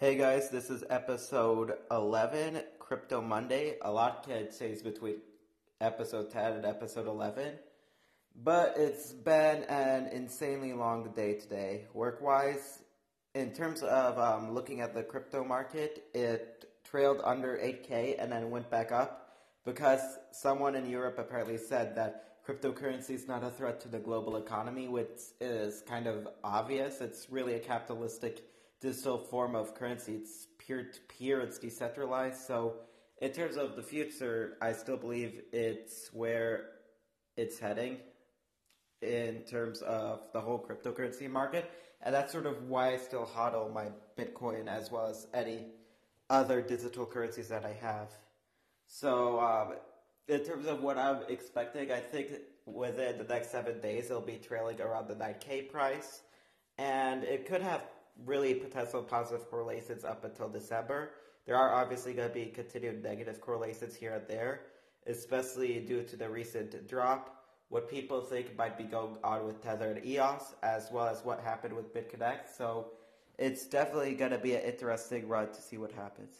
Hey guys, this is episode 11, Crypto Monday. A lot can change between episode 10 and episode 11, but it's been an insanely long day today. Work wise, in terms of um, looking at the crypto market, it trailed under 8k and then went back up because someone in Europe apparently said that cryptocurrency is not a threat to the global economy, which is kind of obvious. It's really a capitalistic digital form of currency. It's peer to peer, it's decentralized. So, in terms of the future, I still believe it's where it's heading in terms of the whole cryptocurrency market. And that's sort of why I still hodl my Bitcoin as well as any other digital currencies that I have. So, um, in terms of what I'm expecting, I think within the next seven days it'll be trailing around the 9K price. And it could have really potential positive correlations up until December. There are obviously going to be continued negative correlations here and there, especially due to the recent drop. What people think might be going on with Tether and EOS, as well as what happened with BitConnect. So it's definitely going to be an interesting run to see what happens.